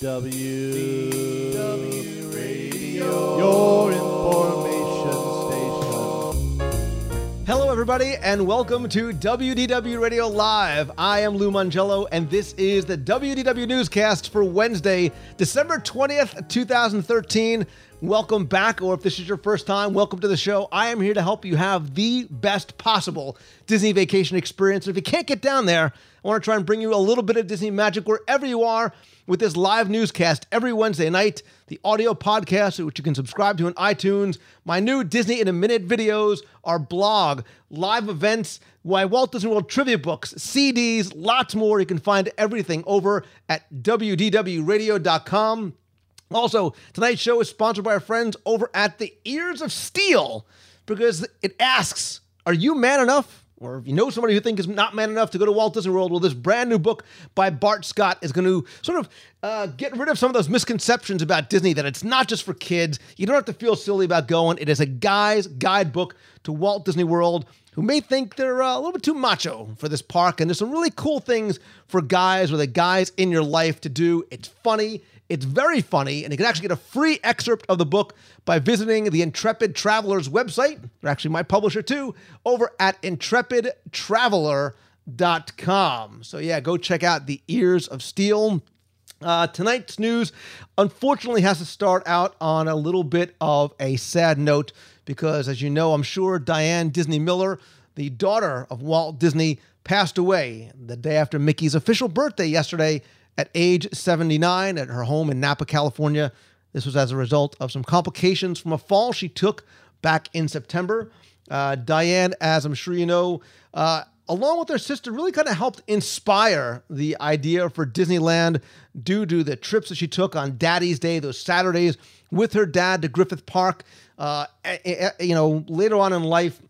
W W Radio, your information station. Hello, everybody, and welcome to WDW Radio Live. I am Lou Mongello, and this is the WDW newscast for Wednesday, December 20th, 2013. Welcome back, or if this is your first time, welcome to the show. I am here to help you have the best possible Disney vacation experience. And If you can't get down there, I want to try and bring you a little bit of Disney magic wherever you are with this live newscast every Wednesday night, the audio podcast, which you can subscribe to on iTunes, my new Disney in a Minute videos, our blog, live events, my Walt Disney World trivia books, CDs, lots more. You can find everything over at WDWRadio.com. Also, tonight's show is sponsored by our friends over at the Ears of Steel because it asks, Are you man enough? Or if you know somebody who thinks is not man enough to go to Walt Disney World, well, this brand new book by Bart Scott is going to sort of uh, get rid of some of those misconceptions about Disney that it's not just for kids. You don't have to feel silly about going. It is a guy's guidebook to Walt Disney World who may think they're uh, a little bit too macho for this park. And there's some really cool things for guys or the guys in your life to do. It's funny. It's very funny, and you can actually get a free excerpt of the book by visiting the Intrepid Travelers website. They're actually my publisher too, over at intrepidtraveler.com. So, yeah, go check out The Ears of Steel. Uh, tonight's news, unfortunately, has to start out on a little bit of a sad note because, as you know, I'm sure Diane Disney Miller, the daughter of Walt Disney, passed away the day after Mickey's official birthday yesterday at age 79 at her home in Napa, California. This was as a result of some complications from a fall she took back in September. Uh, Diane, as I'm sure you know, uh, along with her sister, really kind of helped inspire the idea for Disneyland due to the trips that she took on Daddy's Day, those Saturdays with her dad to Griffith Park. Uh, you know, later on in life,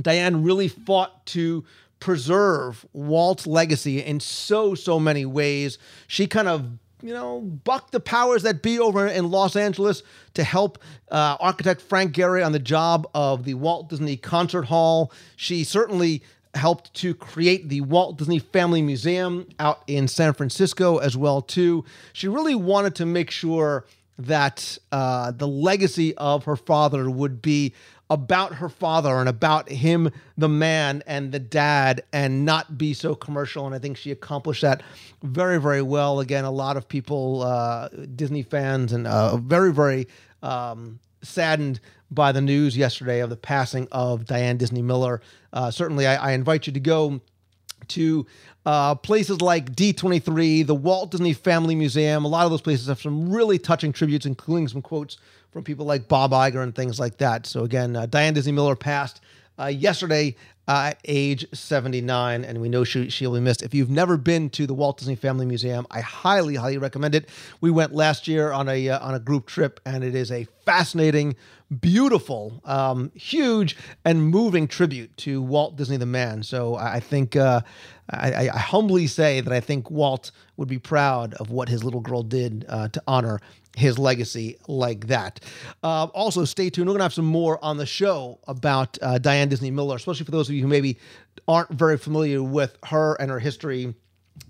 Diane really fought to preserve Walt's legacy in so, so many ways. She kind of you know, bucked the powers that be over in Los Angeles to help uh, architect Frank Gehry on the job of the Walt Disney Concert Hall. She certainly helped to create the Walt Disney Family Museum out in San Francisco as well too. She really wanted to make sure that uh, the legacy of her father would be about her father and about him, the man and the dad, and not be so commercial. And I think she accomplished that very, very well. Again, a lot of people, uh, Disney fans, and uh, very, very um, saddened by the news yesterday of the passing of Diane Disney Miller. Uh, certainly, I, I invite you to go to uh, places like D23, the Walt Disney Family Museum. A lot of those places have some really touching tributes, including some quotes from people like Bob Iger and things like that. So, again, uh, Diane Disney Miller passed uh, yesterday at age 79, and we know she, she'll be missed. If you've never been to the Walt Disney Family Museum, I highly, highly recommend it. We went last year on a uh, on a group trip, and it is a fascinating, beautiful, um, huge, and moving tribute to Walt Disney the man. So I think uh, I, I, humbly say that I think Walt would be proud of what his little girl did uh, to honor his legacy like that. Uh, also, stay tuned. We're going to have some more on the show about uh, Diane Disney Miller, especially for those of you who maybe aren't very familiar with her and her history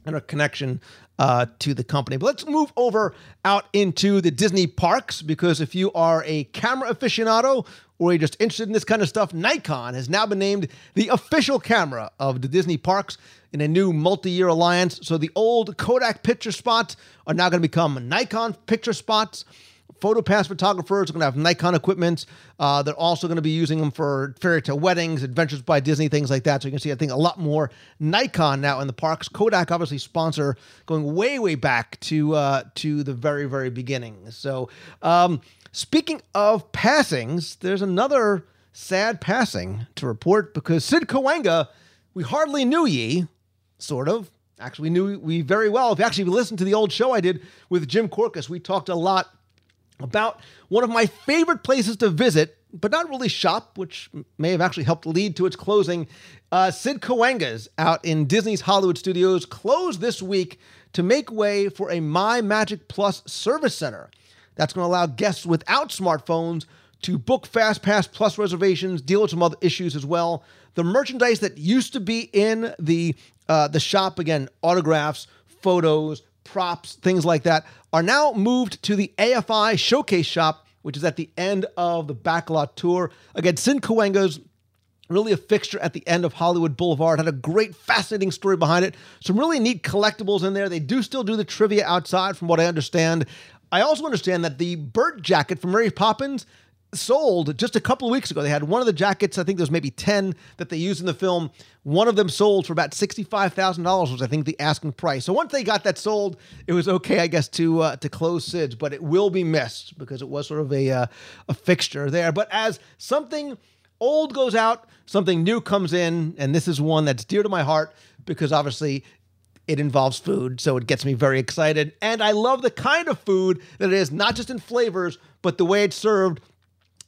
and her connection uh, to the company. But let's move over out into the Disney parks because if you are a camera aficionado or you're just interested in this kind of stuff, Nikon has now been named the official camera of the Disney parks in a new multi year alliance. So the old Kodak picture spots are now going to become Nikon picture spots. PhotoPass photographers are going to have Nikon equipment. Uh, they're also going to be using them for fairy tale weddings, adventures by Disney, things like that. So you can see, I think, a lot more Nikon now in the parks. Kodak, obviously, sponsor going way, way back to uh, to the very, very beginning. So, um, speaking of passings, there's another sad passing to report because Sid Cahuenga, we hardly knew ye, sort of. Actually, we knew we very well. If you actually listened to the old show I did with Jim Korkis, we talked a lot about one of my favorite places to visit, but not really shop, which may have actually helped lead to its closing. Uh, Sid Cahuenga's out in Disney's Hollywood Studios closed this week to make way for a My Magic Plus service center. That's going to allow guests without smartphones to book FastPass Plus reservations, deal with some other issues as well. The merchandise that used to be in the uh, the shop again, autographs, photos, props, things like that, are now moved to the AFI Showcase Shop, which is at the end of the backlot tour. Again, Sid Cahuenga's really a fixture at the end of Hollywood Boulevard. Had a great, fascinating story behind it. Some really neat collectibles in there. They do still do the trivia outside, from what I understand. I also understand that the Bert jacket from Mary Poppins sold just a couple of weeks ago. They had one of the jackets, I think there's maybe 10 that they used in the film. One of them sold for about $65,000 was I think the asking price. So once they got that sold, it was okay I guess to uh, to close Sid's, but it will be missed because it was sort of a uh, a fixture there. But as something old goes out, something new comes in, and this is one that's dear to my heart because obviously it involves food, so it gets me very excited. And I love the kind of food that it is, not just in flavors, but the way it's served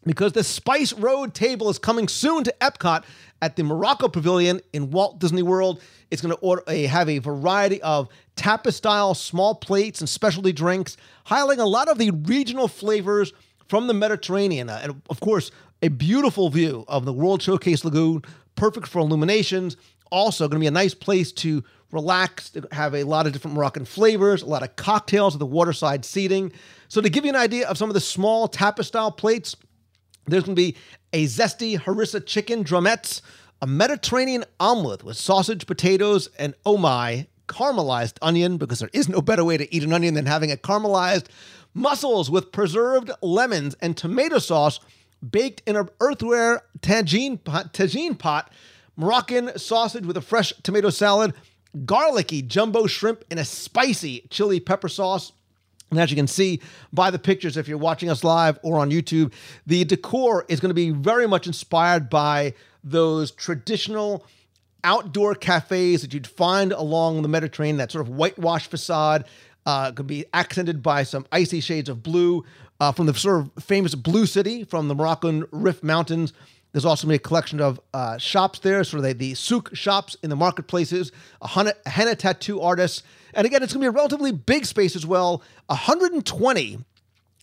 because the Spice Road table is coming soon to Epcot at the Morocco Pavilion in Walt Disney World. It's going to a, have a variety of tapas style small plates and specialty drinks, highlighting a lot of the regional flavors from the Mediterranean. And of course, a beautiful view of the World Showcase Lagoon, perfect for illuminations. Also, going to be a nice place to relax, to have a lot of different Moroccan flavors, a lot of cocktails at the waterside seating. So, to give you an idea of some of the small tapas style plates, there's going to be a zesty harissa chicken drumettes, a Mediterranean omelet with sausage, potatoes, and oh my, caramelized onion, because there is no better way to eat an onion than having it caramelized, mussels with preserved lemons and tomato sauce baked in an earthenware tagine pot, tagine pot, Moroccan sausage with a fresh tomato salad, garlicky jumbo shrimp in a spicy chili pepper sauce, and as you can see by the pictures, if you're watching us live or on YouTube, the decor is going to be very much inspired by those traditional outdoor cafes that you'd find along the Mediterranean, that sort of whitewash facade. Uh, could be accented by some icy shades of blue uh, from the sort of famous Blue City from the Moroccan Rif Mountains. There's also going to be a collection of uh, shops there, sort of the, the souk shops in the marketplaces, a henna, a henna tattoo artists, and again, it's going to be a relatively big space as well 120,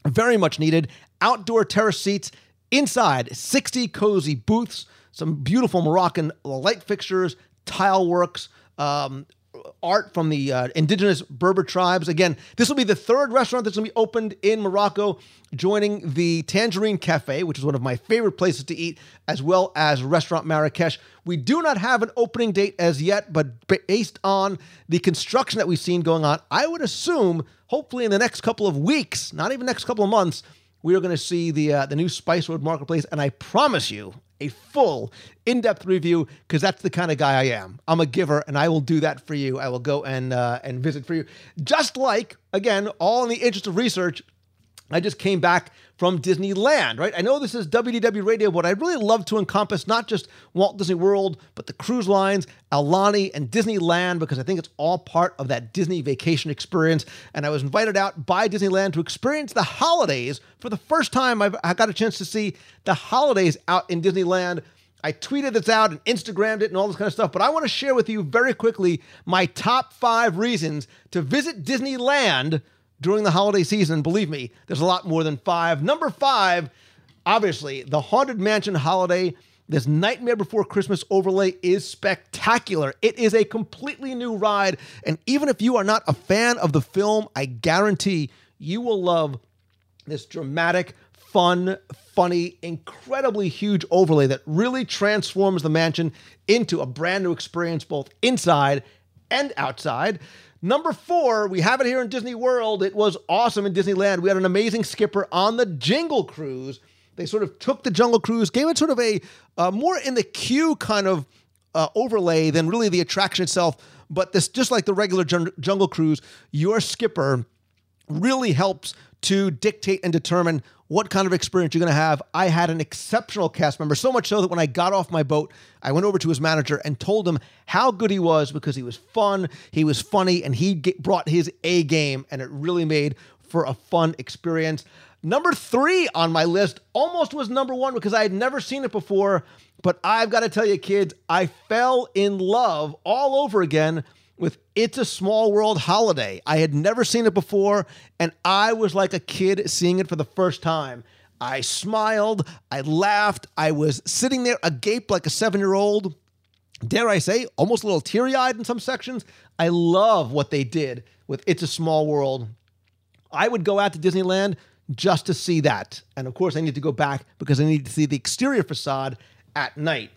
very much needed, outdoor terrace seats. Inside, 60 cozy booths, some beautiful Moroccan light fixtures, tile works, um, art from the uh, indigenous Berber tribes. Again, this will be the third restaurant that's going to be opened in Morocco, joining the Tangerine Cafe, which is one of my favorite places to eat, as well as Restaurant Marrakesh. We do not have an opening date as yet, but based on the construction that we've seen going on, I would assume, hopefully in the next couple of weeks, not even next couple of months, we are going to see the uh, the new Spice Road Marketplace, and I promise you, a full, in depth review because that's the kind of guy I am. I'm a giver and I will do that for you. I will go and, uh, and visit for you. Just like, again, all in the interest of research, I just came back from Disneyland, right? I know this is WDW Radio, but I'd really love to encompass not just Walt Disney World, but the cruise lines, Aulani, and Disneyland, because I think it's all part of that Disney vacation experience. And I was invited out by Disneyland to experience the holidays for the first time. I've, I got a chance to see the holidays out in Disneyland. I tweeted this out and Instagrammed it and all this kind of stuff, but I want to share with you very quickly my top five reasons to visit Disneyland during the holiday season. Believe me, there's a lot more than five. Number five, obviously, the Haunted Mansion holiday. This Nightmare Before Christmas overlay is spectacular. It is a completely new ride. And even if you are not a fan of the film, I guarantee you will love this dramatic, fun, funny, incredibly huge overlay that really transforms the mansion into a brand new experience, both inside and outside. Number four, we have it here in Disney World. It was awesome in Disneyland. We had an amazing skipper on the Jingle Cruise. They sort of took the Jungle Cruise, gave it sort of a uh, more in the queue kind of uh, overlay than really the attraction itself. But this, just like the regular jun- Jungle Cruise, your skipper really helps to dictate and determine what kind of experience you're going to have. I had an exceptional cast member, so much so that when I got off my boat, I went over to his manager and told him how good he was because he was fun, he was funny, and he brought his A game, and it really made for a fun experience. Number three on my list almost was number one because I had never seen it before. But I've got to tell you, kids, I fell in love all over again with It's a Small World Holiday. I had never seen it before, and I was like a kid seeing it for the first time. I smiled, I laughed, I was sitting there agape like a seven year old. Dare I say, almost a little teary eyed in some sections. I love what they did with It's a Small World. I would go out to Disneyland just to see that. And of course, I need to go back because I need to see the exterior facade at night.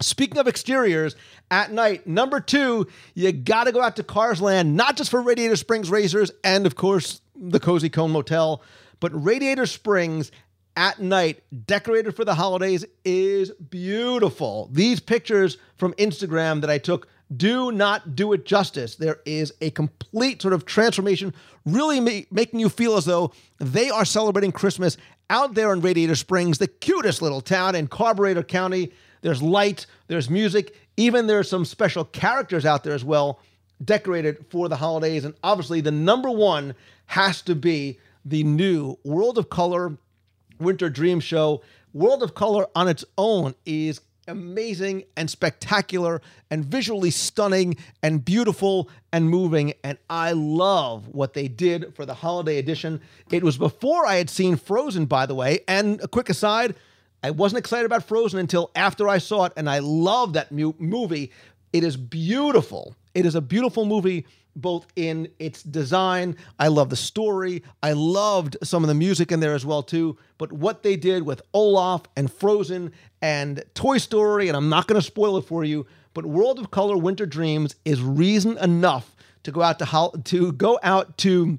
Speaking of exteriors, at night, number two, you got to go out to Cars Land, not just for Radiator Springs Racers and, of course, the Cozy Cone Motel, but Radiator Springs at night, decorated for the holidays, is beautiful. These pictures from Instagram that I took do not do it justice. There is a complete sort of transformation, really ma- making you feel as though they are celebrating Christmas out there in Radiator Springs, the cutest little town in Carburetor County. There's light, there's music, even there's some special characters out there as well, decorated for the holidays. And obviously, the number one has to be the new World of Color Winter Dream Show. World of Color on its own is amazing and spectacular and visually stunning and beautiful and moving. And I love what they did for the holiday edition. It was before I had seen Frozen, by the way. And a quick aside, I wasn't excited about Frozen until after I saw it, and I love that mu- movie. It is beautiful. It is a beautiful movie, both in its design. I love the story. I loved some of the music in there as well too. But what they did with Olaf and Frozen and Toy Story, and I'm not going to spoil it for you, but World of Color Winter Dreams is reason enough to go out to ho- to go out to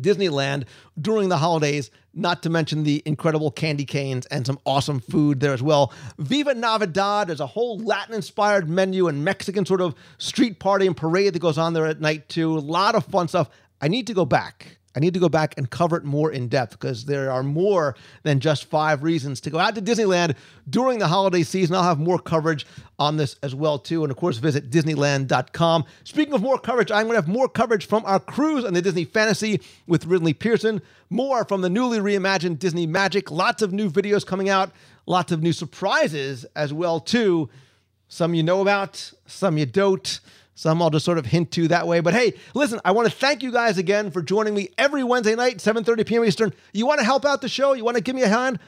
Disneyland during the holidays, not to mention the incredible candy canes and some awesome food there as well. Viva Navidad, there's a whole Latin inspired menu and Mexican sort of street party and parade that goes on there at night too. A lot of fun stuff. I need to go back. I need to go back and cover it more in depth because there are more than just five reasons to go out to Disneyland during the holiday season. I'll have more coverage on this as well too, and of course visit Disneyland.com. Speaking of more coverage, I'm going to have more coverage from our cruise on the Disney Fantasy with Ridley Pearson. More from the newly reimagined Disney Magic. Lots of new videos coming out. Lots of new surprises as well too. Some you know about, some you don't. Some I'll just sort of hint to that way. But hey, listen, I want to thank you guys again for joining me every Wednesday night, 7:30 p.m. Eastern. You want to help out the show? You want to give me a hand?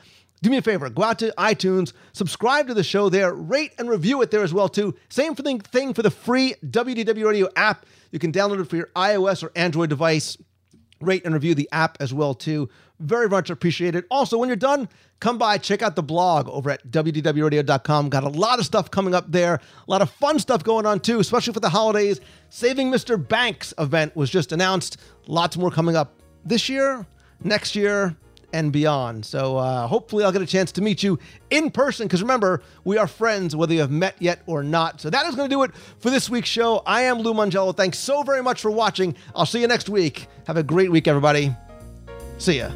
Do me a favor, go out to iTunes, subscribe to the show there, rate and review it there as well too. Same thing for the free WDW Radio app. You can download it for your iOS or Android device. Rate and review the app as well too. Very much appreciated. Also, when you're done, come by, check out the blog over at WDWRadio.com. Got a lot of stuff coming up there, a lot of fun stuff going on too, especially for the holidays. Saving Mr. Banks event was just announced. Lots more coming up this year, next year, and beyond. So uh, hopefully I'll get a chance to meet you in person because remember, we are friends whether you have met yet or not. So that is going to do it for this week's show. I am Lou Mongello. Thanks so very much for watching. I'll see you next week. Have a great week, everybody. See ya.